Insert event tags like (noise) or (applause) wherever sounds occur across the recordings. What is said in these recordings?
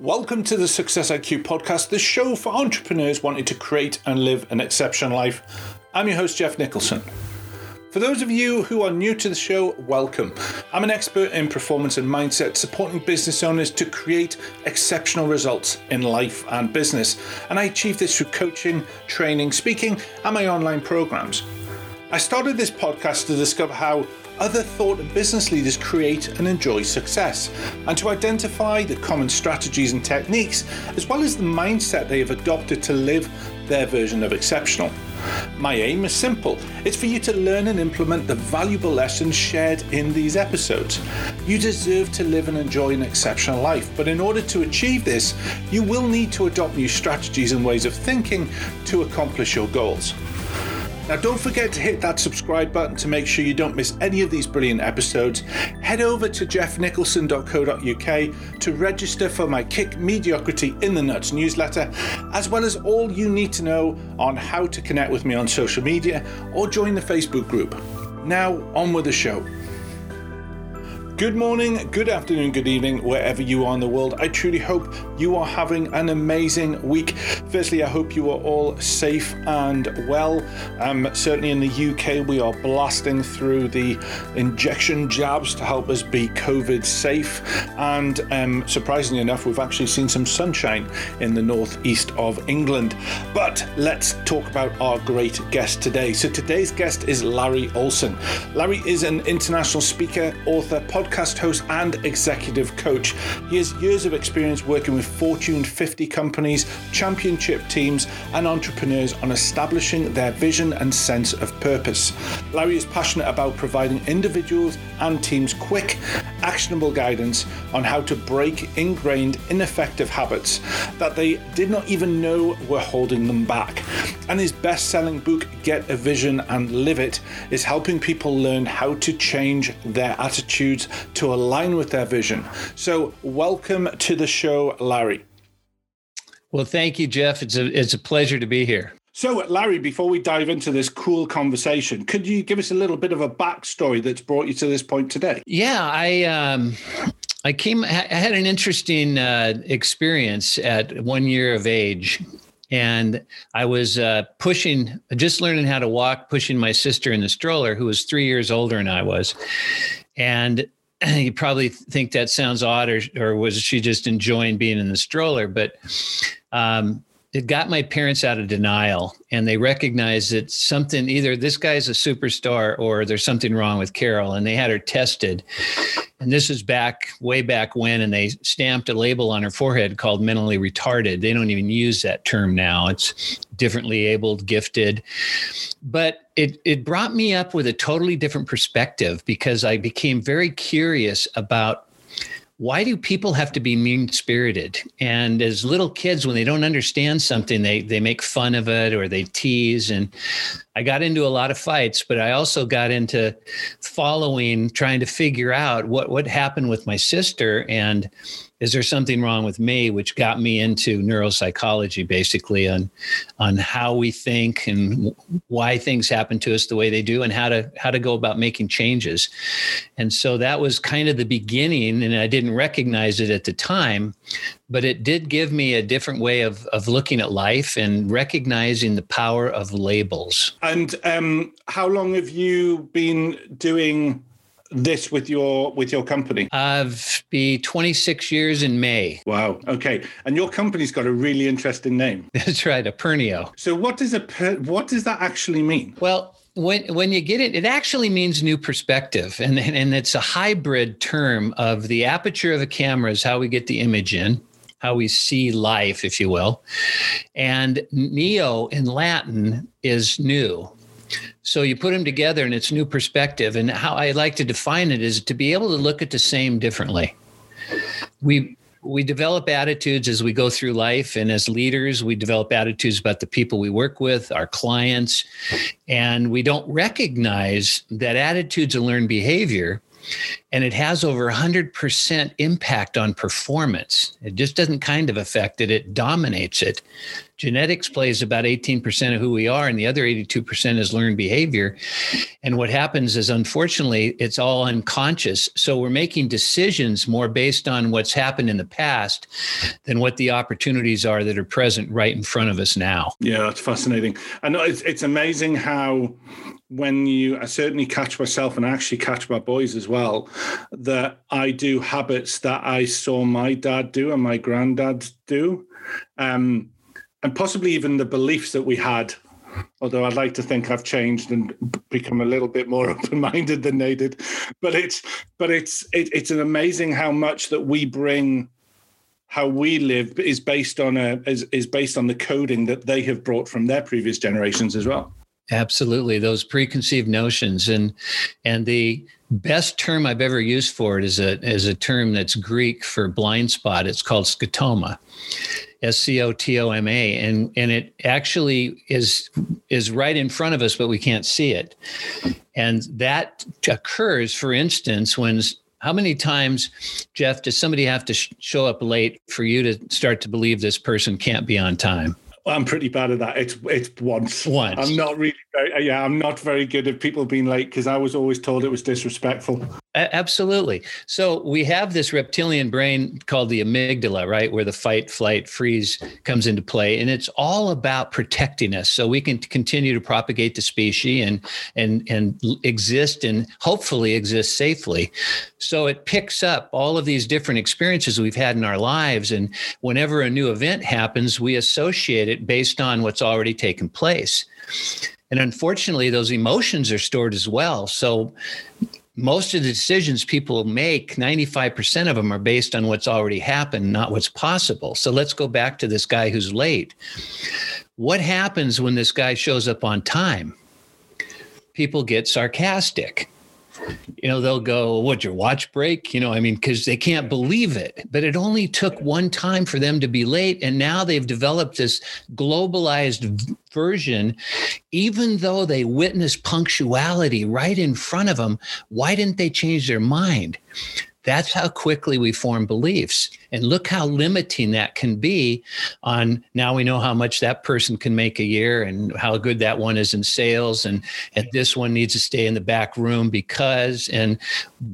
Welcome to the Success IQ podcast, the show for entrepreneurs wanting to create and live an exceptional life. I'm your host, Geoff Nicholson. For those of you who are new to the show, welcome. I'm an expert in performance and mindset, supporting business owners to create exceptional results in life and business. And I achieve this through coaching, training, speaking, and my online programs. I started this podcast to discover how other thought business leaders create and enjoy success, and to identify the common strategies and techniques, as well as the mindset they have adopted to live their version of exceptional. My aim is simple it's for you to learn and implement the valuable lessons shared in these episodes. You deserve to live and enjoy an exceptional life, but in order to achieve this, you will need to adopt new strategies and ways of thinking to accomplish your goals. Now, don't forget to hit that subscribe button to make sure you don't miss any of these brilliant episodes. Head over to geoffnicholson.co.uk to register for my Kick Mediocrity in the Nuts newsletter, as well as all you need to know on how to connect with me on social media or join the Facebook group. Now, on with the show. Good morning, good afternoon, good evening, wherever you are in the world. I truly hope you are having an amazing week. Firstly, I hope you are all safe and well. Um, certainly in the UK, we are blasting through the injection jabs to help us be COVID safe. And um, surprisingly enough, we've actually seen some sunshine in the northeast of England. But let's talk about our great guest today. So today's guest is Larry Olsen. Larry is an international speaker, author, podcast podcast host and executive coach. He has years of experience working with Fortune 50 companies, championship teams, and entrepreneurs on establishing their vision and sense of purpose. Larry is passionate about providing individuals and teams quick, actionable guidance on how to break ingrained, ineffective habits that they did not even know were holding them back. And his best selling book, Get a Vision and Live It, is helping people learn how to change their attitudes to align with their vision. So, welcome to the show, Larry. Well, thank you, Geoff. It's a it's a pleasure to be here. So, Larry, before we dive into this cool conversation, could you give us a little bit of a backstory that's brought you to this point today? Yeah, I um, I came. I had an interesting uh, experience at one year of age, and I was uh, pushing, just learning how to walk, pushing my sister in the stroller, who was three years older than I was, and (clears throat) you probably think that sounds odd, or, or was she just enjoying being in the stroller? But um, it got my parents out of denial and they recognized that something either this guy's a superstar or there's something wrong with Carol and they had her tested. And this is back way back when, and they stamped a label on her forehead called mentally retarded. They don't even use that term now. It's differently abled, gifted. But it it brought me up with a totally different perspective because I became very curious about why do people have to be mean spirited? And as little kids, when they don't understand something, they they make fun of it or they tease. And I got into a lot of fights, but I also got into following, trying to figure out what what happened with my sister and is there something wrong with me which got me into neuropsychology basically on on how we think and why things happen to us the way they do and how to how to go about making changes. And so that was kind of the beginning and i didn't recognize it at the time but it did give me a different way of of looking at life and recognizing the power of labels. And um, how long have you been doing this with your with your company? I've be 26 years in May. Wow. Okay. And your company's got a really interesting name. (laughs) That's right, Aperneo. So what does a what does that actually mean? Well, when when you get it, it actually means new perspective, and and it's a hybrid term of the aperture of a camera is how we get the image in, how we see life, if you will, and neo in Latin is new. So you put them together and it's new perspective. And how I like to define it is to be able to look at the same differently. We we develop attitudes as we go through life and as leaders we develop attitudes about the people we work with our clients and we don't recognize that attitudes and learned behavior and it has over 100% impact on performance. It just doesn't kind of affect it, it dominates it. Genetics plays about 18% of who we are, and the other 82% is learned behavior. And what happens is, unfortunately, it's all unconscious. So we're making decisions more based on what's happened in the past than what the opportunities are that are present right in front of us now. Yeah, that's fascinating. Know it's, it's amazing how when you I certainly catch myself and I actually catch my boys as well that I do habits that I saw my dad do and my granddad do. Um, and possibly even the beliefs that we had. Although I'd like to think I've changed and become a little bit more (laughs) open-minded than they did, but it's but it's it, it's an amazing how much that we bring how we live is based on a is, is based on the coding that they have brought from their previous generations as well absolutely those preconceived notions and and the best term i've ever used for it is a is a term that's greek for blind spot it's called scotoma S C O T O M A, and and it actually is is right in front of us, but we can't see it. And that occurs, for instance, when how many times, Geoff, does somebody have to sh- show up late for you to start to believe this person can't be on time? I'm pretty bad at that. It's it's once. Once. I'm not really. Very, uh, yeah, I'm not very good at people being late because I was always told it was disrespectful. Absolutely. So we have this reptilian brain called the amygdala, right, where the fight, flight, freeze comes into play, and it's all about protecting us, so we can continue to propagate the species and and and exist and hopefully exist safely. So it picks up all of these different experiences we've had in our lives, and whenever a new event happens, we associate it based on what's already taken place. And unfortunately, those emotions are stored as well. So most of the decisions people make, 95% of them are based on what's already happened, not what's possible. So let's go back to this guy who's late. What happens when this guy shows up on time? People get sarcastic you know, they'll go, What, your watch break? You know, I mean, because they can't believe it. But it only took one time for them to be late. And now they've developed this globalized version. Even though they witnessed punctuality right in front of them, why didn't they change their mind? That's how quickly we form beliefs. And look how limiting that can be on now we know how much that person can make a year and how good that one is in sales and and this one needs to stay in the back room because and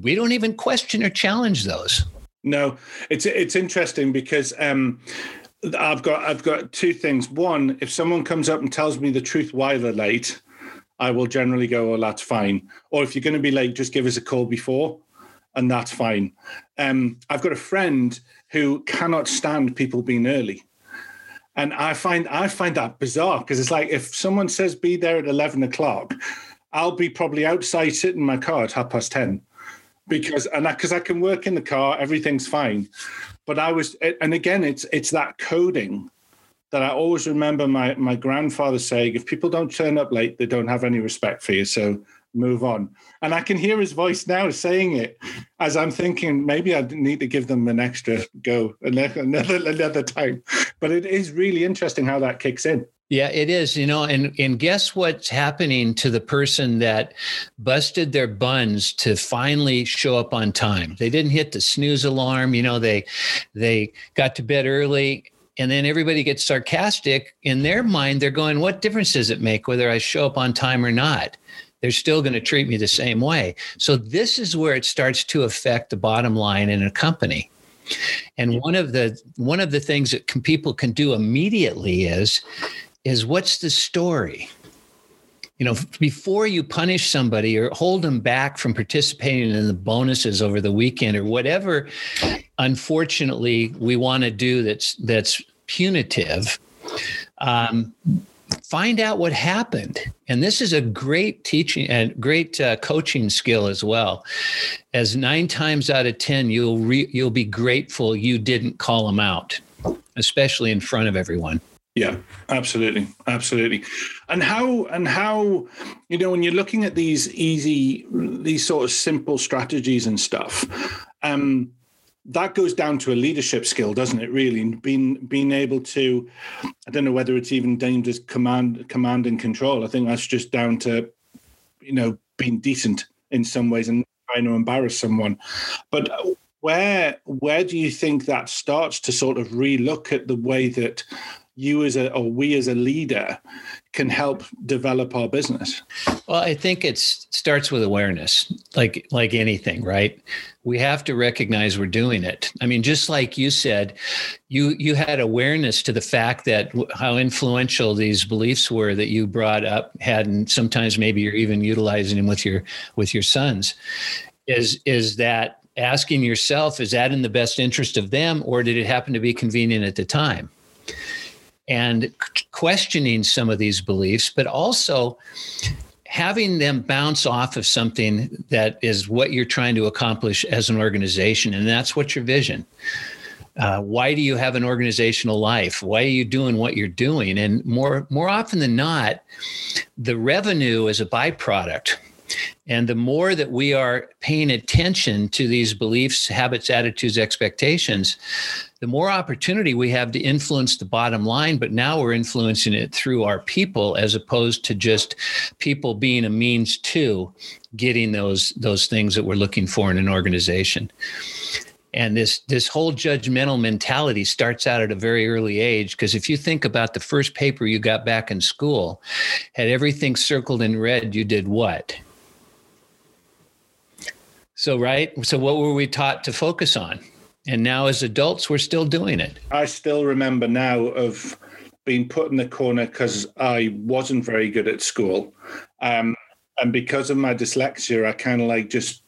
we don't even question or challenge those. No, it's it's interesting because um I've got I've got two things. One, if someone comes up and tells me the truth why they're late, I will generally go, "Oh, that's fine." Or if you're going to be late, just give us a call before and that's fine. Um, I've got a friend who cannot stand people being early. And I find I find that bizarre because it's like if someone says be there at eleven o'clock, I'll be probably outside sitting in my car at half past ten, because and because I, I can work in the car, everything's fine. But I was, and again, it's it's that coding that I always remember my my grandfather saying: if people don't turn up late, they don't have any respect for you. So move on. And I can hear his voice now saying it as I'm thinking maybe I need to give them an extra go another another time. But it is really interesting how that kicks in. Yeah, it is, you know, and and guess what's happening to the person that busted their buns to finally show up on time. They didn't hit the snooze alarm, you know, they they got to bed early and then everybody gets sarcastic in their mind they're going what difference does it make whether i show up on time or not they're still going to treat me the same way. So this is where it starts to affect the bottom line in a company. And one of the one of the things that can, people can do immediately is is what's the story? You know, before you punish somebody or hold them back from participating in the bonuses over the weekend or whatever, unfortunately, we want to do that's that's punitive. Um, find out what happened. And this is a great teaching and great uh, coaching skill as well. As nine times out of ten you'll re- you'll be grateful you didn't call them out especially in front of everyone. Yeah absolutely. Absolutely. And how and how you know when you're looking at these easy these sort of simple strategies and stuff um that goes down to a leadership skill, doesn't it? Really, being being able to, I don't know whether it's even named as command command and control. I think that's just down to, you know, being decent in some ways and trying to embarrass someone. But where where do you think that starts to sort of relook at the way that you as a or we as a leader can help develop our business? Well i think it starts with awareness like like anything right? We have to recognize we're doing it. I mean just like you said you you had awareness to the fact that how influential these beliefs were that you brought up had and sometimes maybe you're even utilizing them with your with your sons. Is is that asking yourself is that in the best interest of them or did it happen to be convenient at the time and questioning some of these beliefs, but also having them bounce off of something that is what you're trying to accomplish as an organization. And that's what your vision. Uh, why do you have an organizational life? Why are you doing what you're doing? And more more often than not, the revenue is a byproduct. And the more that we are paying attention to these beliefs, habits, attitudes, expectations, the more opportunity we have to influence the bottom line, but now we're influencing it through our people as opposed to just people being a means to getting those those things that we're looking for in an organization. And this this whole judgmental mentality starts out at a very early age because if you think about the first paper you got back in school, had everything circled in red, you did what? So right, so what were we taught to focus on? And now, as adults, we're still doing it. I still remember now of being put in the corner because I wasn't very good at school. Um, and because of my dyslexia, I kind of like just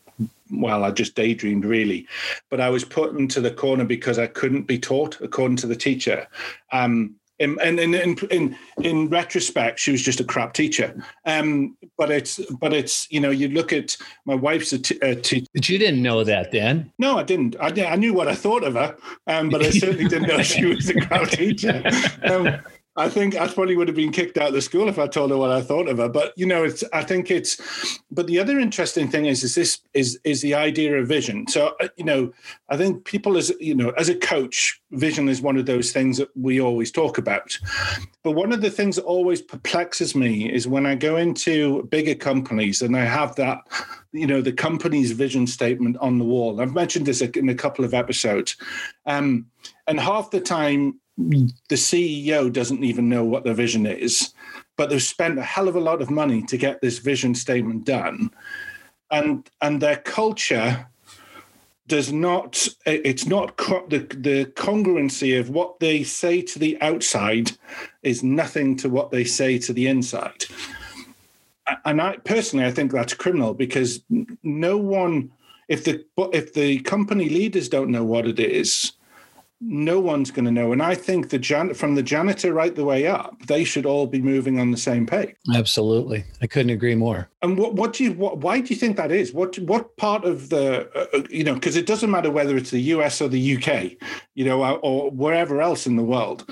well, I just daydreamed really, but I was put into the corner because I couldn't be taught according to the teacher. Um, and in, in, in, in, retrospect, she was just a crap teacher. Um, but it's but it's you know you look at my wife's a, t- a teacher. But you didn't know that then. No, I didn't. I, I knew what I thought of her, um, but I certainly didn't know (laughs) she was a crap teacher. Um, I think I probably would have been kicked out of the school if I told her what I thought of her. But you know, it's I think it's. But the other interesting thing is, is this is is the idea of vision. So uh, you know, I think people as you know, as a coach, vision is one of those things that we always talk about. But one of the things that always perplexes me is when I go into bigger companies and I have that, you know, the company's vision statement on the wall. I've mentioned this in a couple of episodes, um, and half the time the CEO doesn't even know what the vision is, but they've spent a hell of a lot of money to get this vision statement done. And and their culture does not it's not the the congruency of what they say to the outside is nothing to what they say to the inside. And I personally I think that's criminal because no one if the if the company leaders don't know what it is, no one's going to know. And I think the jan- from the janitor right the way up, they should all be moving on the same page. Absolutely, I couldn't agree more. And what what do you what, why do you think that is? What what part of the uh, uh you know because it doesn't matter whether it's the U.S. or the UK, you know, or, or wherever else in the world.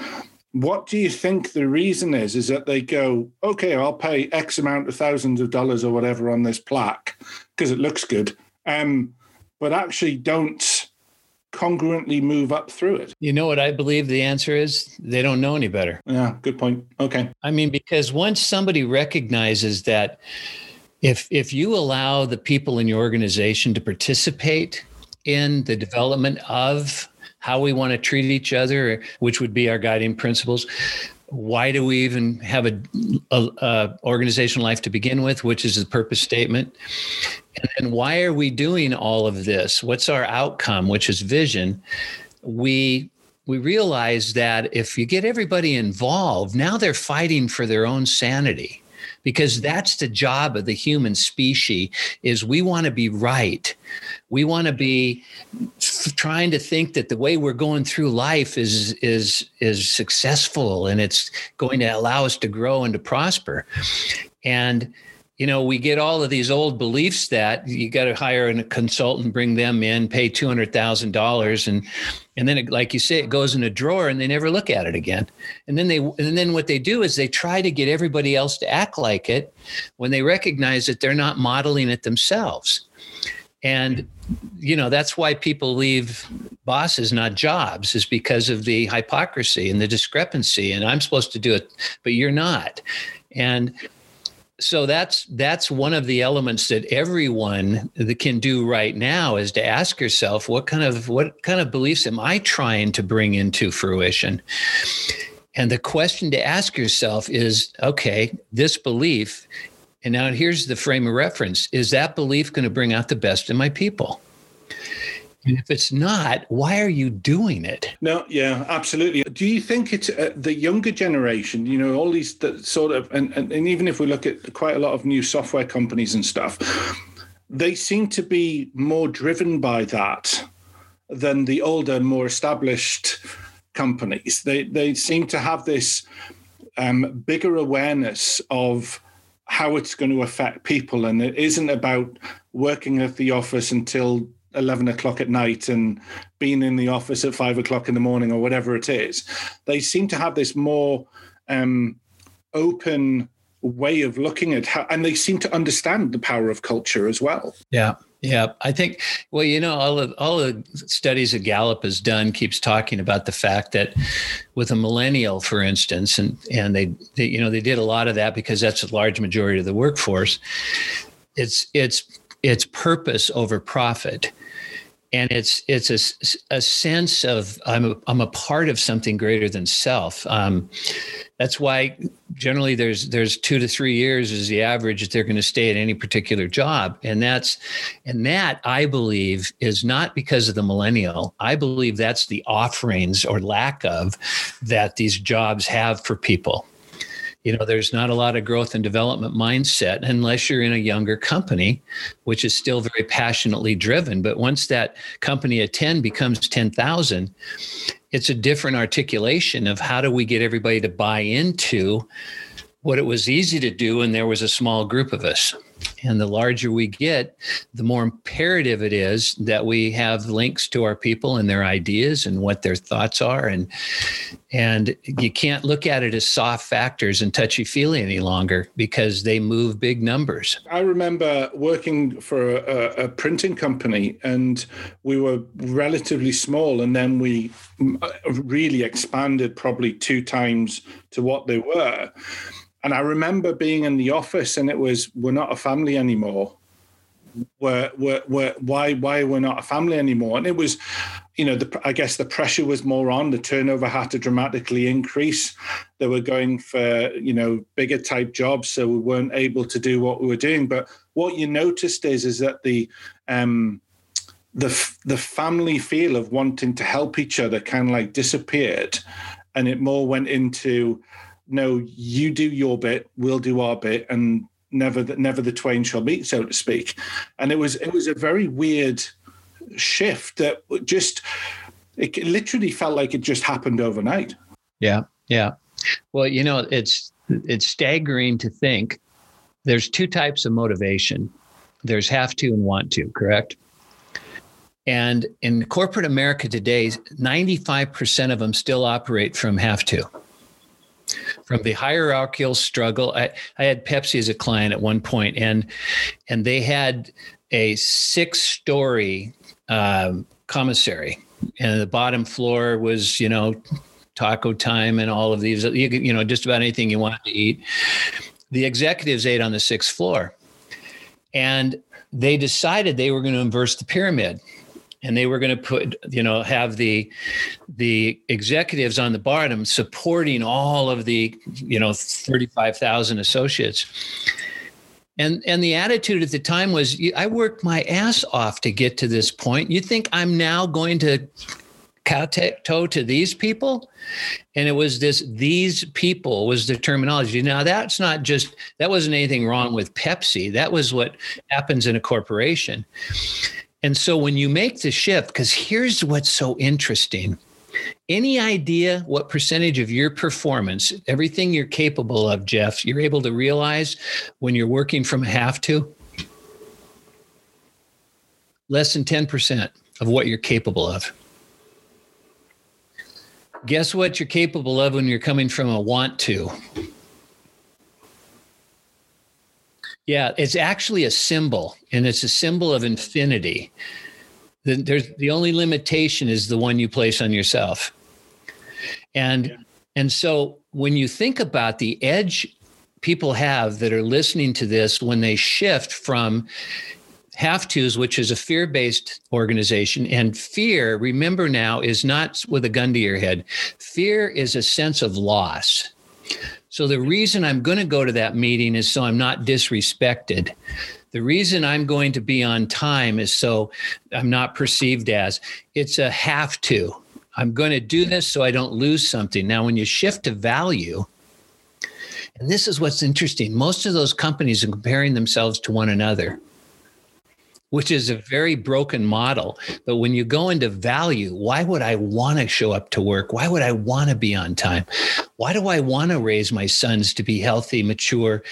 What do you think the reason is? Is that they go, okay, I'll pay X amount of thousands of dollars or whatever on this plaque because it looks good, um, but actually don't congruently move up through it? You know what I believe the answer is? They don't know any better. Yeah, good point. Okay. I mean, because once somebody recognizes that if if you allow the people in your organization to participate in the development of how we want to treat each other, which would be our guiding principles, why do we even have a, a, a, organizational life to begin with which is the purpose statement and why are we doing all of this? What's our outcome which is vision? We we realize that if you get everybody involved now they're fighting for their own sanity because that's the job of the human species is we want to be right. We want to be trying to think that the way we're going through life is is is successful and it's going to allow us to grow and to prosper. And you know, we get all of these old beliefs that you got to hire a consultant, bring them in, pay two hundred thousand dollars, and and then, it, like you say, it goes in a drawer, and they never look at it again. And then they, and then what they do is they try to get everybody else to act like it, when they recognize that they're not modeling it themselves. And you know that's why people leave bosses, not jobs, is because of the hypocrisy and the discrepancy. And I'm supposed to do it, but you're not. And so that's that's one of the elements that everyone that can do right now is to ask yourself what kind of what kind of beliefs am i trying to bring into fruition? And the question to ask yourself is okay this belief and now here's the frame of reference is that belief going to bring out the best in my people and if it's not, why are you doing it? No, yeah, absolutely. Do you think it's uh, the younger generation, you know, all these sort of, and, and, and even if we look at quite a lot of new software companies and stuff, they seem to be more driven by that than the older, more established companies. They, they seem to have this um, bigger awareness of how it's going to affect people. And it isn't about working at the office until 11 o'clock at night and being in the office at five o'clock in the morning or whatever it is. They seem to have this more um, open way of looking at how, and they seem to understand the power of culture as well. Yeah. Yeah, I think. Well, you know, all of all the studies that Gallup has done keeps talking about the fact that with a millennial, for instance, and and they, they you know they did a lot of that because that's a large majority of the workforce. It's it's it's purpose over profit and it's it's a, a sense of I'm a, I'm a part of something greater than self. Um, that's why generally there's there's two to three years is the average that they're going to stay at any particular job, and that's and that I believe is not because of the millennial. I believe that's the offerings or lack of that these jobs have for people you know there's not a lot of growth and development mindset unless you're in a younger company which is still very passionately driven. But once that company of 10 becomes 10,000 it's a different articulation of how do we get everybody to buy into what it was easy to do and there was a small group of us and the larger we get, the more imperative it is that we have links to our people and their ideas and what their thoughts are. And and you can't look at it as soft factors and touchy feely any longer because they move big numbers. I remember working for a, a printing company and we were relatively small, and then we really expanded probably two times to what they were and I remember being in the office and it was, we're not a family anymore. We're, we're, we're, why, why we're not a family anymore? And it was, you know, the, I guess the pressure was more on. The turnover had to dramatically increase. They were going for, you know, bigger type jobs, so we weren't able to do what we were doing. But what you noticed is, is that the, um, the the family feel of wanting to help each other kind of like disappeared, and it more went into no, you do your bit, we'll do our bit, and never the, never the twain shall meet, so to speak. And it was it was a very weird shift that just it literally felt like it just happened overnight. Yeah, yeah. Well, you know, it's it's staggering to think there's two types of motivation. There's have to and want to, correct? And in corporate America today, 95% of them still operate from have to from the hierarchical struggle. I, I had Pepsi as a client at one point, and and they had a six-story um, commissary, and the bottom floor was you know taco time and all of these you, you know just about anything you wanted to eat. The executives ate on the sixth floor, and they decided they were going to inverse the pyramid and they were going to put you know have the the executives on the bottom supporting all of the you know 35,000 associates. And and the attitude at the time was I worked my ass off to get to this point. You think I'm now going to kowtow to these people? And it was this these people was the terminology. Now that's not just that wasn't anything wrong with pepsi. That was what happens in a corporation and so when you make the shift, because here's what's so interesting. Any idea what percentage of your performance, everything you're capable of, Geoff, you're able to realize when you're working from a have to? Less than 10% of what you're capable of. Guess what you're capable of when you're coming from a want to? Yeah, it's actually a symbol, and it's a symbol of infinity. There's the only limitation is the one you place on yourself. And yeah. and so when you think about the edge people have that are listening to this when they shift from have tos, which is a fear based organization. And fear, remember now, is not with a gun to your head. Fear is a sense of loss. So the reason I'm going to go to that meeting is so I'm not disrespected. The reason I'm going to be on time is so I'm not perceived as it's a have to. I'm going to do this so I don't lose something. Now, when you shift to value, and this is what's interesting, most of those companies are comparing themselves to one another which is a very broken model. But when you go into value, why would I want to show up to work? Why would I want to be on time? Why do I want to raise my sons to be healthy, mature,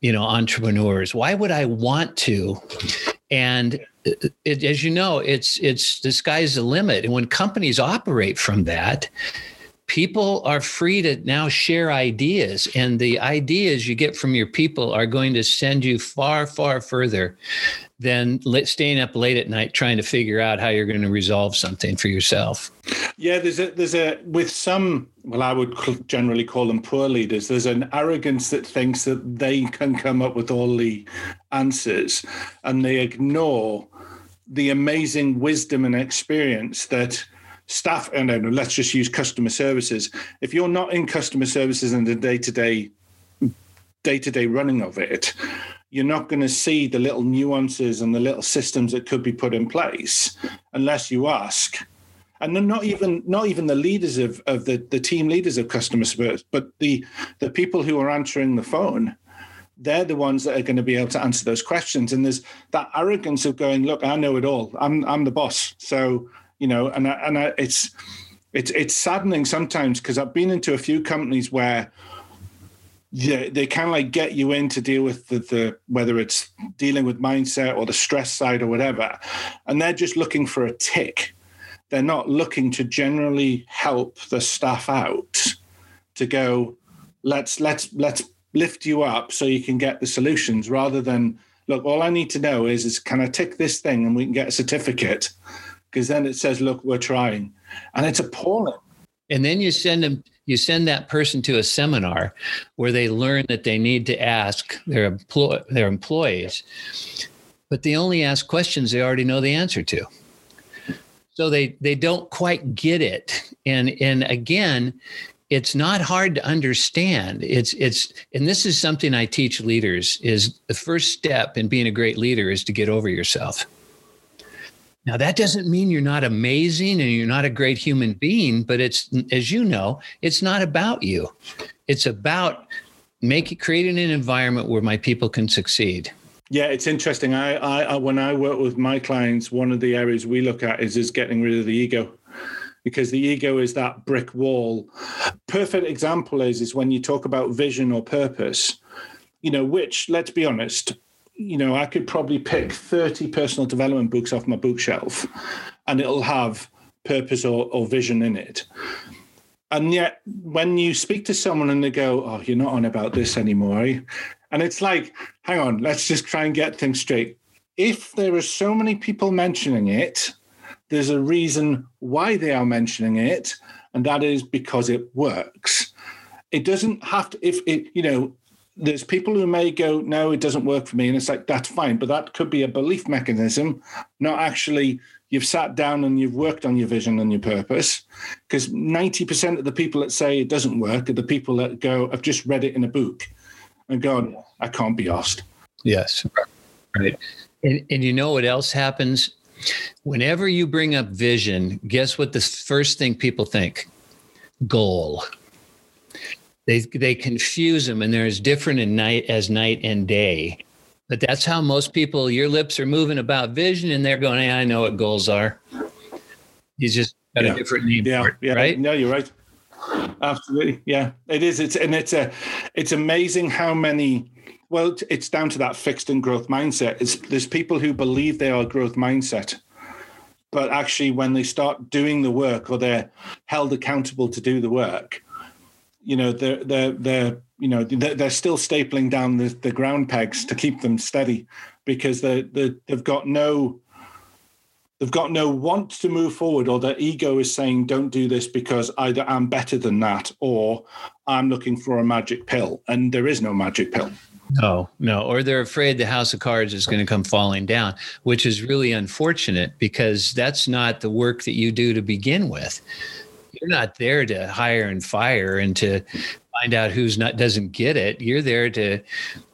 you know, entrepreneurs? Why would I want to? And it, it, as you know, it's it's the sky's the limit. And when companies operate from that, people are free to now share ideas and the ideas you get from your people are going to send you far far further than staying up late at night trying to figure out how you're going to resolve something for yourself. Yeah, there's a there's a with some well, I would generally call them poor leaders. There's an arrogance that thinks that they can come up with all the answers, and they ignore the amazing wisdom and experience that staff. And let's just use customer services. If you're not in customer services and the day to day day to day running of it, you're not going to see the little nuances and the little systems that could be put in place unless you ask and not even not even the leaders of, of the, the team leaders of customer service but the the people who are answering the phone they're the ones that are going to be able to answer those questions and there's that arrogance of going look i know it all i'm i'm the boss so you know and I, and I, it's it's it's saddening sometimes because i've been into a few companies where they kind of like get you in to deal with the, the whether it's dealing with mindset or the stress side or whatever, and they're just looking for a tick. They're not looking to generally help the staff out to go, let's let's let's lift you up so you can get the solutions rather than look. All I need to know is is can I tick this thing and we can get a certificate because then it says look we're trying, and it's appalling. And then you send them you send that person to a seminar where they learn that they need to ask their employ their employees, but they only ask questions they already know the answer to. So they they don't quite get it. And and again, it's not hard to understand. It's it's and this is something I teach leaders is the first step in being a great leader is to get over yourself. Now, that doesn't mean you're not amazing and you're not a great human being, but it's, as you know, it's not about you. It's about making creating an environment where my people can succeed. Yeah, it's interesting. I, I, when I work with my clients, one of the areas we look at is is getting rid of the ego, because the ego is that brick wall. Perfect example is is when you talk about vision or purpose, you know, which let's be honest, you know, I could probably pick 30 personal development books off my bookshelf and it'll have purpose or, or vision in it. And yet, when you speak to someone and they go, Oh, you're not on about this anymore. And it's like, hang on, let's just try and get things straight. If there are so many people mentioning it, there's a reason why they are mentioning it, and that is because it works. It doesn't have to, if it, you know, there's people who may go, no, it doesn't work for me. And it's like, that's fine. But that could be a belief mechanism, not actually you've sat down and you've worked on your vision and your purpose. Because 90% of the people that say it doesn't work are the people that go, I've just read it in a book and gone, I can't be asked. Yes. Right. And, and you know what else happens? Whenever you bring up vision, guess what the first thing people think? Goal they they confuse them and they're as different in night as night and day. But that's how most people your lips are moving about vision and they're going hey, i know what goals are. You just got yeah. a different name yeah, it, yeah right? no you're right. Absolutely yeah it is it's and it's a it's amazing how many well it's down to that fixed and growth mindset. It's there's people who believe they are growth mindset but actually when they start doing the work or they're held accountable to do the work you know they're they're they're you know they're, still stapling down the, the ground pegs to keep them steady because they, they they've got no they've got no want to move forward, or their ego is saying, "Don't do this because either I'm better than that, or I'm looking for a magic pill," and there is no magic pill. No, no, or they're afraid the house of cards is going to come falling down, which is really unfortunate because that's not the work that you do to begin with. You're not there to hire and fire and to find out who's not doesn't get it. You're there to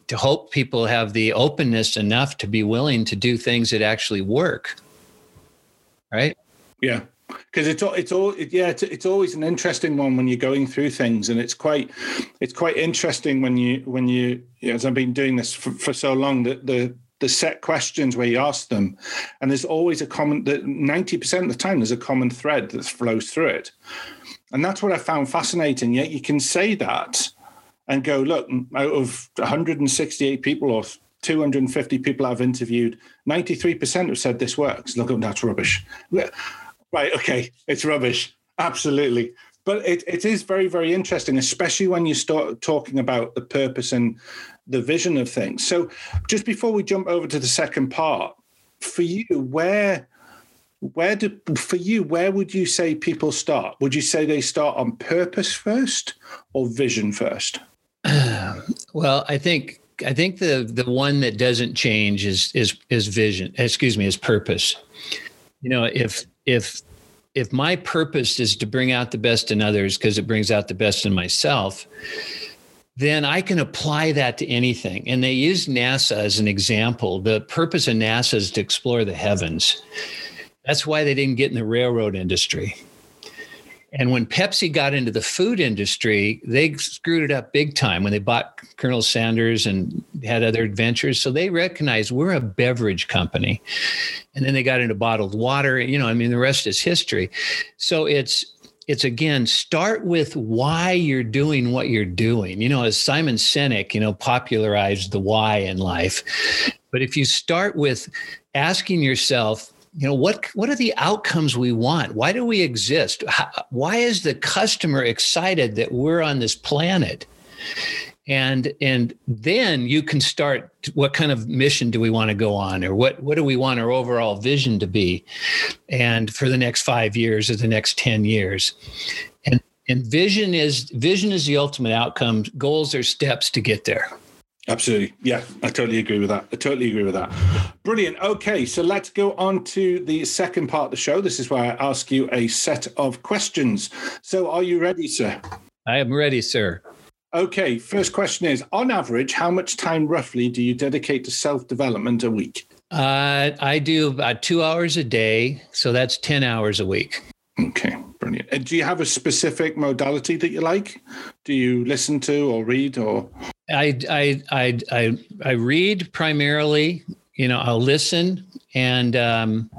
to hope people have the openness enough to be willing to do things that actually work. Right? Yeah because it's all, it's all yeah it's, it's always an interesting one when you're going through things and it's quite it's quite interesting when you when you, you know, as I've been doing this for, for so long that the set questions where you ask them and there's always a common that 90% of the time there's a common thread that flows through it and that's what I found fascinating yet you can say that and go, look, out of 168 people or 250 people I've interviewed, 93% have said this works. Look, that's rubbish. Right, okay, it's rubbish. Absolutely. But it, it is very, very interesting, especially when you start talking about the purpose and the vision of things. So, just before we jump over to the second part, for you, where where do for you where would you say people start would you say they start on purpose first or vision first (sighs) well, I think I think the the one that doesn't change is is is vision. Excuse me, is purpose. You know, if if if my purpose is to bring out the best in others because it brings out the best in myself, then I can apply that to anything. And they use NASA as an example. The purpose of NASA is to explore the heavens. That's why they didn't get in the railroad industry and when Pepsi got into the food industry, they screwed it up big time when they bought Colonel Sanders and had other adventures. So they recognized we're a beverage company. And then they got into bottled water. You know, I mean, the rest is history. So it's, it's again start with why you're doing what you're doing. You know as simon sinek you know popularized the why in life. But if you start with asking yourself you know what what are the outcomes we want? Why do we exist? How, why is the customer excited that we're on this planet and and then you can start what kind of mission do we want to go on or what what do we want our overall vision to be and for the next 5 years or the next 10 years and and vision is vision is the ultimate outcome goals are steps to get there Absolutely. Yeah, I totally agree with that. I totally agree with that. Brilliant. Okay, so let's go on to the second part of the show. This is where I ask you a set of questions. So, are you ready, sir? I am ready, sir. Okay, first question is On average, how much time roughly do you dedicate to self development a week? Uh, I do about two hours a day. So, that's 10 hours a week. Okay, brilliant. And do you have a specific modality that you like? Do you listen to or read or? I I I I, I read primarily. You know, I'll listen and um,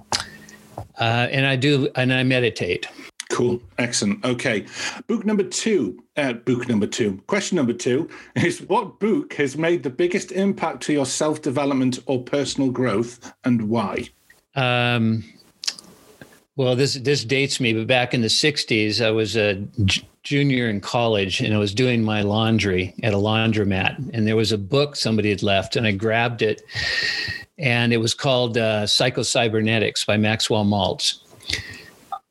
uh, and I do and I meditate. Cool, excellent. Okay, book number two. Uh, book number two. Question number two is: What book has made the biggest impact to your self development or personal growth, and why? Um, well, this this dates me, but back in the '60s, I was a junior in college and I was doing my laundry at a laundromat. And there was a book somebody had left, and I grabbed it. And it was called uh, Psychocybernetics by Maxwell Maltz.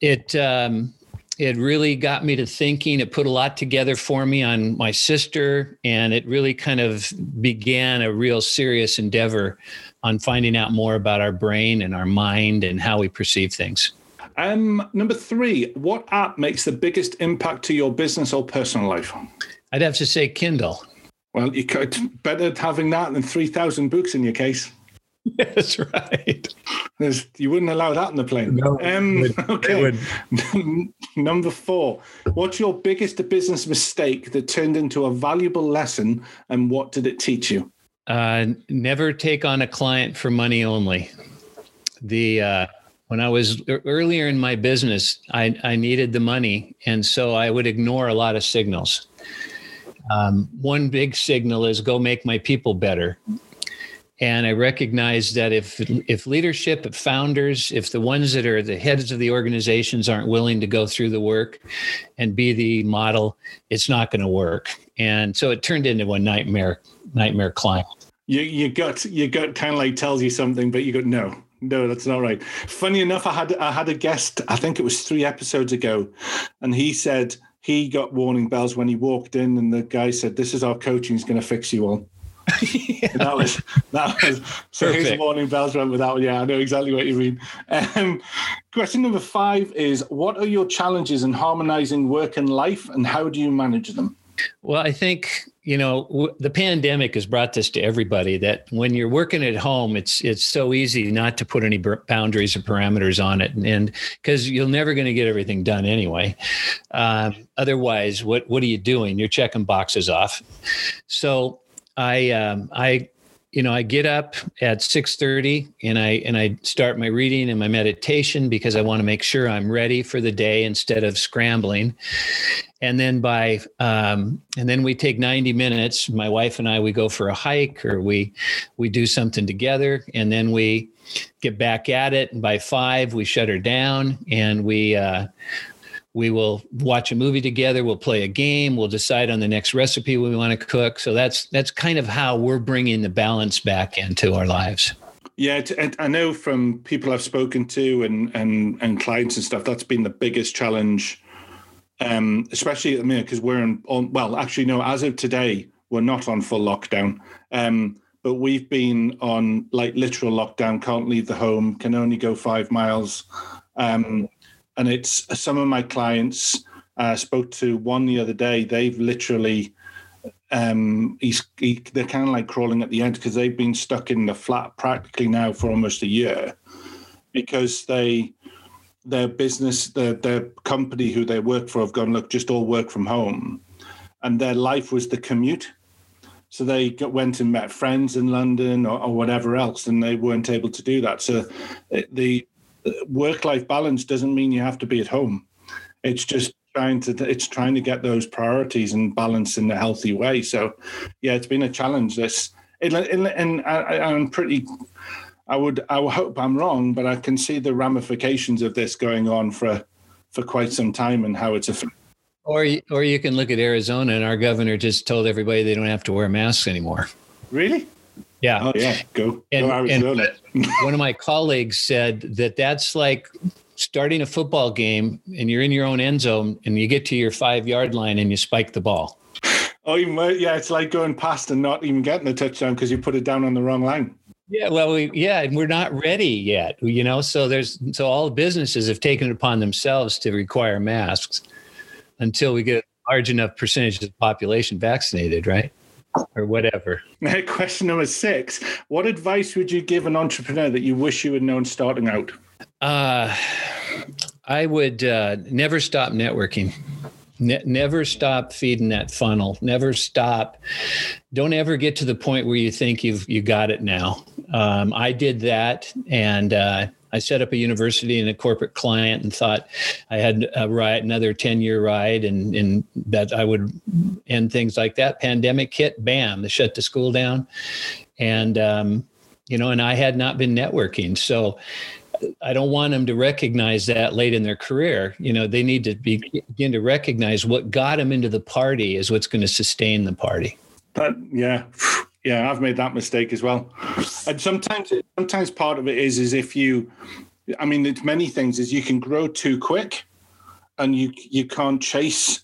It, um, it really got me to thinking. It put a lot together for me on my sister, and it really kind of began a real serious endeavor on finding out more about our brain and our mind and how we perceive things. Um, number three, what app makes the biggest impact to your business or personal life? I'd have to say Kindle. Well, you could better having that than three thousand books in your case. (laughs) That's right. There's, you wouldn't allow that in the plane. No. Um, okay. (laughs) Number four. What's your biggest business mistake that turned into a valuable lesson, and what did it teach you? Uh, never take on a client for money only. The uh, when I was earlier in my business, I, I needed the money. And so I would ignore a lot of signals. Um, one big signal is go make my people better. And I recognize that if if leadership, if founders, if the ones that are the heads of the organizations aren't willing to go through the work and be the model, it's not going to work. And so it turned into a nightmare nightmare client you, you gut your gut kind of like tells you something, but you go no, No, that's not right. Funny enough, I had I had a guest. I think it was three episodes ago, and he said he got warning bells when he walked in, and the guy said, "This is our coaching. is going to fix you all." Yeah. (laughs) That was that was so Perfect. his warning bells went without. Yeah, I know exactly what you mean. Um, question number five is: What are your challenges in harmonizing work and life, and how do you manage them? Well, I think you know w- the pandemic has brought this to everybody that when you're working at home, it's it's so easy not to put any boundaries or parameters on it, and because you're never going to get everything done anyway. Um, otherwise, what what are you doing? You're checking boxes off. So I um, I you know I get up at 6:30 and I and I start my reading and my meditation because I want to make sure I'm ready for the day instead of scrambling. And then by um, and then we take 90 minutes. My wife and I we go for a hike or we we do something together and then we get back at it. And by five we shut her down and we uh, we will watch a movie together we'll play a game we'll decide on the next recipe we want to cook. So that's that's kind of how we're bringing the balance back into our lives. Yeah i know from people i've spoken to and and and clients and stuff that's been the biggest challenge um especially at the minute because we're in on well actually no as of today we're not on full lockdown. Um but we've been on like literal lockdown can't leave the home can only go five miles. Um and it's some of my clients. Uh, spoke to one the other day. They've literally, um, he's he, they're kind of like crawling at the end because they've been stuck in the flat practically now for almost a year because they their business, their their company who they work for have gone look just all work from home, and their life was the commute. So they got, went and met friends in London or, or, whatever else, and they weren't able to do that. So the work life balance doesn't mean you have to be at home. It's just trying to it's trying to get those priorities and balance in a healthy way. So, yeah, it's been a challenge. This and, I, I'm pretty. I would I would hope I'm wrong, but I can see the ramifications of this going on for for quite some time and how it's affecting. Or or you can look at Arizona, and our governor just told everybody they don't have to wear masks anymore. Really? Yeah. Oh yeah. Go. And, go Arizona. And (laughs) one of my colleagues said that that's like starting a football game and you're in your own end zone and you get to your five yard line and you spike the ball. Oh, yeah, it's like going past and not even getting a touchdown because you put it down on the wrong line. Yeah, well, we, yeah, and we're not ready yet, you know. So there's so all businesses have taken it upon themselves to require masks until we get a large enough percentage of the population vaccinated, right? Or whatever. (laughs) Question number six What advice would you give an entrepreneur that you wish you had known starting out? Uh, I would uh, never stop networking. Ne- never stop feeding that funnel. Never stop. Don't ever get to the point where you think you've you got it now. Um, I did that, and uh, I set up a university and a corporate client and thought I had a ride, another 10 year ride and, and that I would end things like that. Pandemic hit, bam, they shut the school down. And, um, you know, and I had not been networking. So I don't want them to recognize that late in their career. You know, they need to be, begin to recognize what got them into the party is what's going to sustain the party. But yeah, yeah, I've made that mistake as well. And sometimes, sometimes part of it is is if you, I mean, it's many things. Is you can grow too quick, and you you can't chase.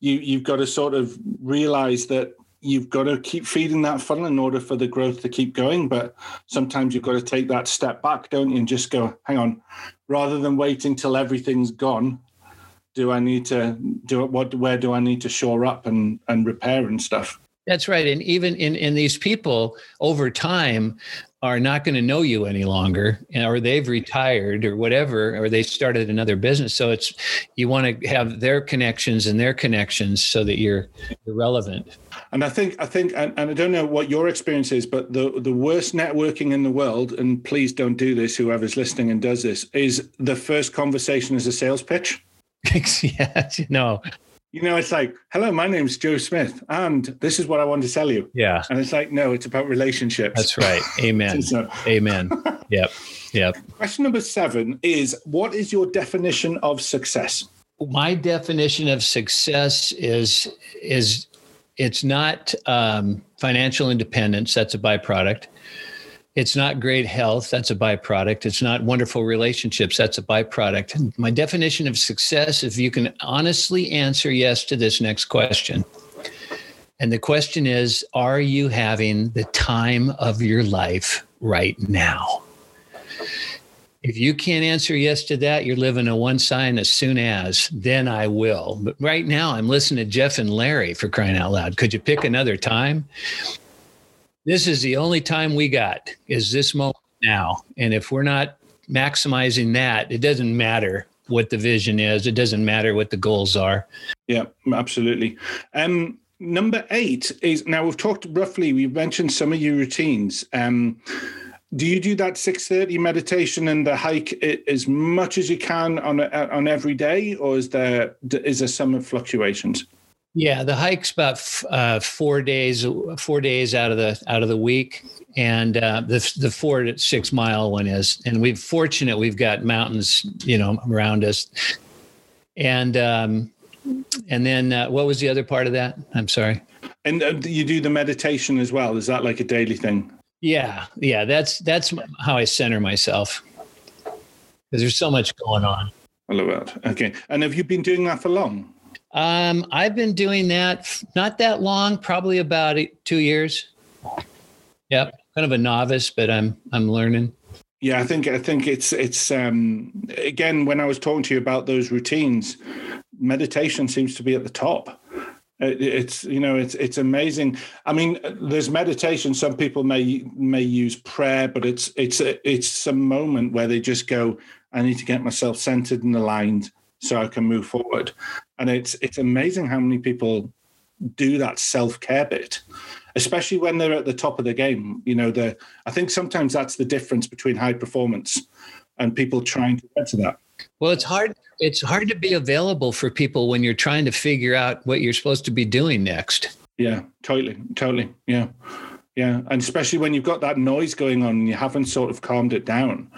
You you've got to sort of realize that you've got to keep feeding that funnel in order for the growth to keep going. But sometimes you've got to take that step back, don't you, and just go, hang on, rather than waiting till everything's gone. Do I need to do it? What? Where do I need to shore up and and repair and stuff? That's right. And even in, in these people over time are not going to know you any longer, or they've retired or whatever, or they started another business. So it's you want to have their connections and their connections so that you're, relevant. And I think I think and, and I don't know what your experience is, but the the worst networking in the world, and please don't do this, whoever's listening and does this, is the first conversation as a sales pitch. (laughs) yes, no, you know, it's like, hello, my name's Joe Smith, and this is what I want to sell you. Yeah. And it's like, no, it's about relationships. That's right. (laughs) Amen. so, Amen. Yep. Yep. Question number seven is what is your definition of success? My definition of success is is it's not um, financial independence. That's a byproduct. It's not great health. That's a byproduct. It's not wonderful relationships. That's a byproduct. And my definition of success, if you can honestly answer yes to this next question. And the question is Are you having the time of your life right now? If you can't answer yes to that, you're living a one sign as soon as, then I will. But right now, I'm listening to Geoff and Larry for crying out loud. Could you pick another time? This is the only time we got, is this moment now. And if we're not maximizing that, it doesn't matter what the vision is, it doesn't matter what the goals are. Yeah, absolutely. Um, number eight is now we've talked roughly, we've mentioned some of your routines. Um, do you do that 6.30 meditation and the hike as much as you can on on every day or is there is there some fluctuations yeah the hike's about uh, four days four days out of the out of the week. And uh, the the four to six mile one is and we've fortunate we've got mountains you know around us. And um and then uh, what was the other part of that? I'm sorry. And uh, you do the meditation as well. Is that like a daily thing? Yeah, yeah, that's that's how I center myself. Because there's so much going on. I love that. Okay, and have you been doing that for long? Um, I've been doing that not that long, probably about two years. Yep, kind of a novice, but I'm I'm learning. Yeah, I think I think it's it's um, again when I was talking to you about those routines, meditation seems to be at the top it's you know it's it's amazing i mean there's meditation some people may may use prayer but it's it's it's some moment where they just go i need to get myself centered and aligned so i can move forward and it's it's amazing how many people do that self-care bit especially when they're at the top of the game you know the i think sometimes that's the difference between high performance and people trying to get to that well, it's hard. It's hard to be available for people when you're trying to figure out what you're supposed to be doing next. Yeah, totally, totally. Yeah, yeah, and especially when you've got that noise going on and you haven't sort of calmed it down.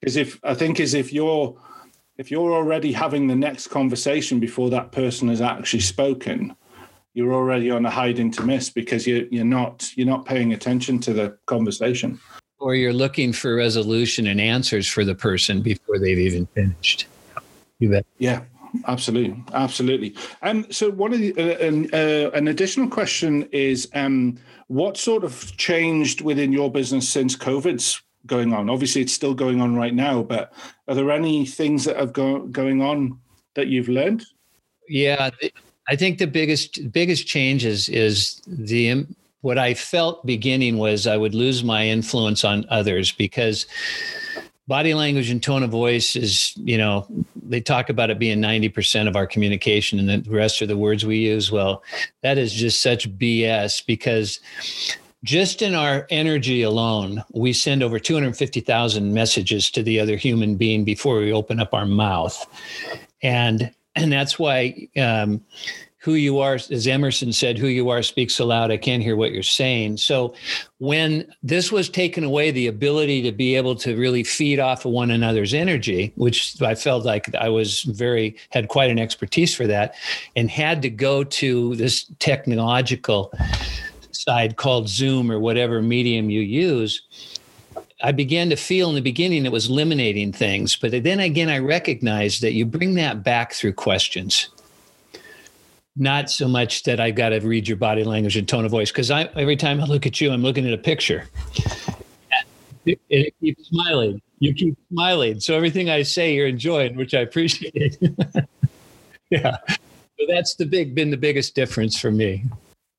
Because if I think is if you're if you're already having the next conversation before that person has actually spoken, you're already on a hiding to miss because you you're not you're not paying attention to the conversation or you're looking for resolution and answers for the person before they've even finished. You bet. Yeah, absolutely, absolutely. Um, so one of the uh, uh, an additional question is, um, what sort of changed within your business since COVID's going on? Obviously, it's still going on right now, but are there any things that have go, going on that you've learned? Yeah, I think the biggest biggest change is is the what I felt beginning was I would lose my influence on others because body language and tone of voice is, you know, they talk about it being 90% of our communication and the rest are the words we use. Well, that is just such BS because just in our energy alone, we send over 250,000 messages to the other human being before we open up our mouth. And and that's why um, who you are, as Emerson said, who you are speaks so loud, I can't hear what you're saying. So when this was taken away, the ability to be able to really feed off of one another's energy, which I felt like I was very, had quite an expertise for that, and had to go to this technological side called Zoom or whatever medium you use. I began to feel in the beginning it was eliminating things, but then again, I recognized that you bring that back through questions not so much that I've got to read your body language and tone of voice because every time I look at you, I'm looking at a picture. It, it keeps smiling. You keep smiling, so everything I say you're enjoying, which I appreciate. (laughs) yeah, so that's the big been the biggest difference for me.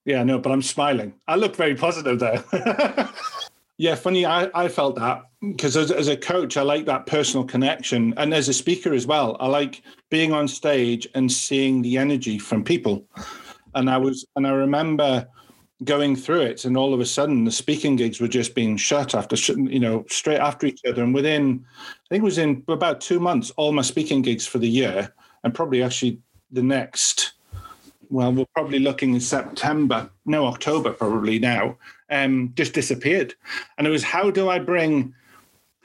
Yeah, no, but I'm smiling. I look very positive there. (laughs) yeah, funny. I, I felt that because as, as a coach, I like that personal connection. And as a speaker as well, I like being on stage and seeing the energy from people. And I was, and I remember going through it, and all of a sudden the speaking gigs were just being shut after, you know, straight after each other. And within, I think it was in about two months, all my speaking gigs for the year, and probably actually the next, well, we're probably looking in September, no, October probably now, um, just disappeared. And it was, how do I bring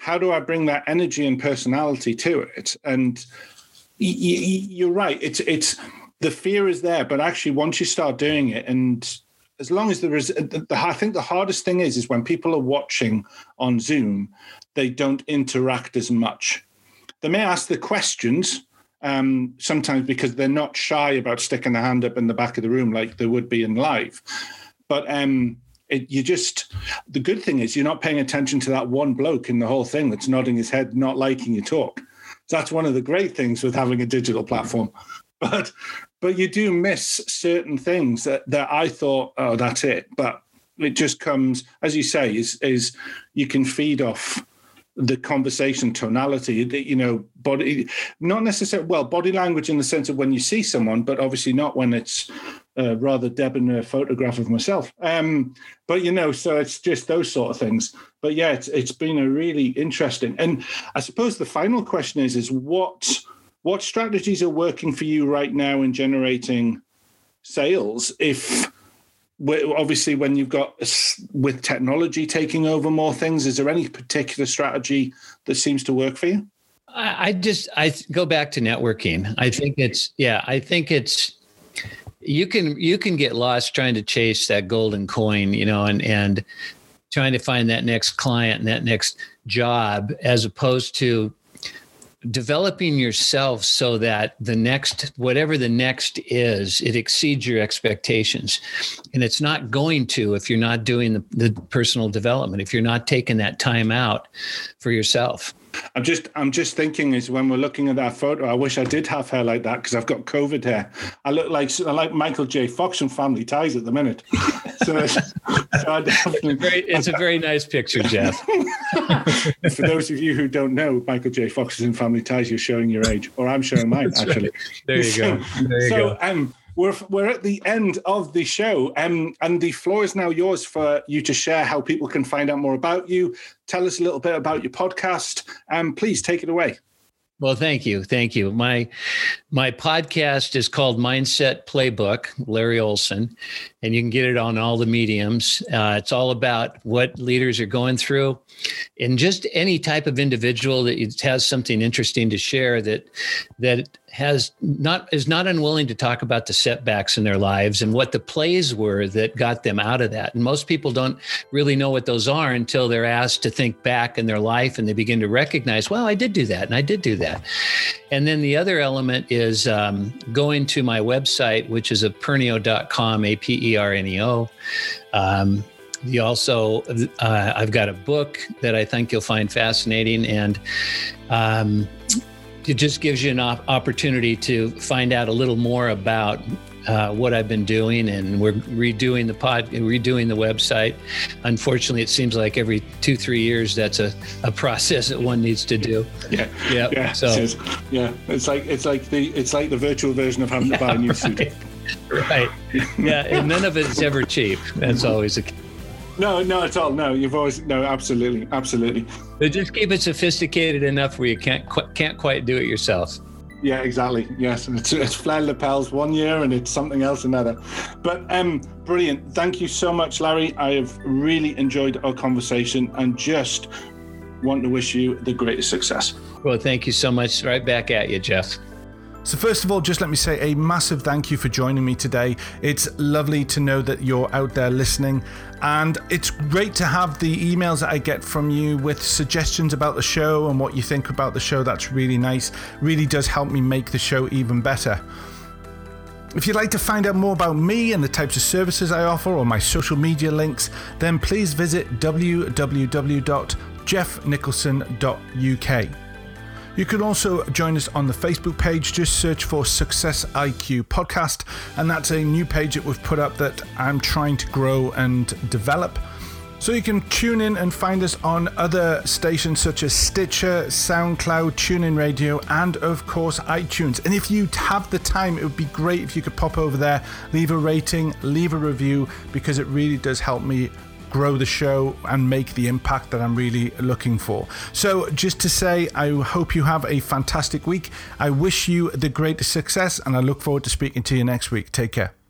how do I bring that energy and personality to it? And you're right. It's it's the fear is there, but actually, once you start doing it, and as long as there is, the, the, I think the hardest thing is is when people are watching on Zoom, they don't interact as much. They may ask the questions um, sometimes because they're not shy about sticking their hand up in the back of the room like they would be in live. But um, it, you just the good thing is you're not paying attention to that one bloke in the whole thing that's nodding his head, not liking your talk. That's one of the great things with having a digital platform. (laughs) But but you do miss certain things that, that I thought, oh, that's it. But it just comes, as you say, is is you can feed off the conversation tonality that you know body not necessarily well body language in the sense of when you see someone but obviously not when it's a rather debonair photograph of myself. Um but you know so it's just those sort of things. But yeah it's it's been a really interesting and i suppose the final question is is what what strategies are working for you right now in generating sales if obviously when you've got with technology taking over more things is there any particular strategy that seems to work for you? I just i go back to networking. I think it's yeah i think it's you can you can get lost trying to chase that golden coin you know and and trying to find that next client and that next job as opposed to developing yourself so that the next whatever the next is it exceeds your expectations. And it's not going to if you're not doing the, the personal development if you're not taking that time out for yourself I'm just I'm just thinking is when we're looking at that photo, I wish I did have hair like that because I've got COVID hair. I look like I like Michael J. Fox and Family Ties at the minute. (laughs) So, so it's, a very, it's a very nice picture, Geoff. (laughs) For those of you who don't know, Michael J. Fox is in Family Ties. You're showing your age, or I'm showing mine actually. Right. There you go. There you so, go. Um, we're we're at the end of the show, um, and the floor is now yours for you to share how people can find out more about you. Tell us a little bit about your podcast, and um, please take it away. Well, thank you, thank you. My my podcast is called Mindset Playbook, Larry Olsen, and you can get it on all the mediums. Uh, it's all about what leaders are going through, and just any type of individual that has something interesting to share that that has not is not unwilling to talk about the setbacks in their lives and what the plays were that got them out of that. And most people don't really know what those are until they're asked to think back in their life and they begin to recognize, well, I did do that and I did do that. And then the other element is um, going to my website, which is aperneo.com, A P E R N E O. Um, you also, uh, I've got a book that I think you'll find fascinating. And um, it just gives you an op- opportunity to find out a little more about uh, what I've been doing, and we're redoing the pod, redoing the website. Unfortunately, it seems like every two, three years, that's a, a process that one needs to do. Yeah, yeah. yeah so, it's, yeah, it's like it's like the it's like the virtual version of having yeah, to buy a new right. suit. (laughs) right. Yeah, and none of it's ever cheap. That's always a. No, no, at all. No, you've always no, absolutely, absolutely. They just keep it sophisticated enough where you can't can't quite do it yourself. Yeah, exactly. Yes, and it's, it's flair lapels one year and it's something else another. But um, brilliant. Thank you so much, Larry. I have really enjoyed our conversation and just want to wish you the greatest success. Well, thank you so much. Right back at you, Geoff. So, first of all, just let me say a massive thank you for joining me today. It's lovely to know that you're out there listening, and it's great to have the emails that I get from you with suggestions about the show and what you think about the show. That's really nice, really does help me make the show even better. If you'd like to find out more about me and the types of services I offer or my social media links, then please visit www.geoffnicholson.uk. You can also join us on the Facebook page. Just search for Success IQ Podcast, and that's a new page that we've put up that I'm trying to grow and develop. So you can tune in and find us on other stations such as Stitcher, SoundCloud, TuneIn Radio, and of course iTunes. And if you have the time, it would be great if you could pop over there, leave a rating, leave a review, because it really does help me grow the show and make the impact that I'm really looking for. So, just to say, I hope you have a fantastic week. I wish you the greatest success and I look forward to speaking to you next week. Take care.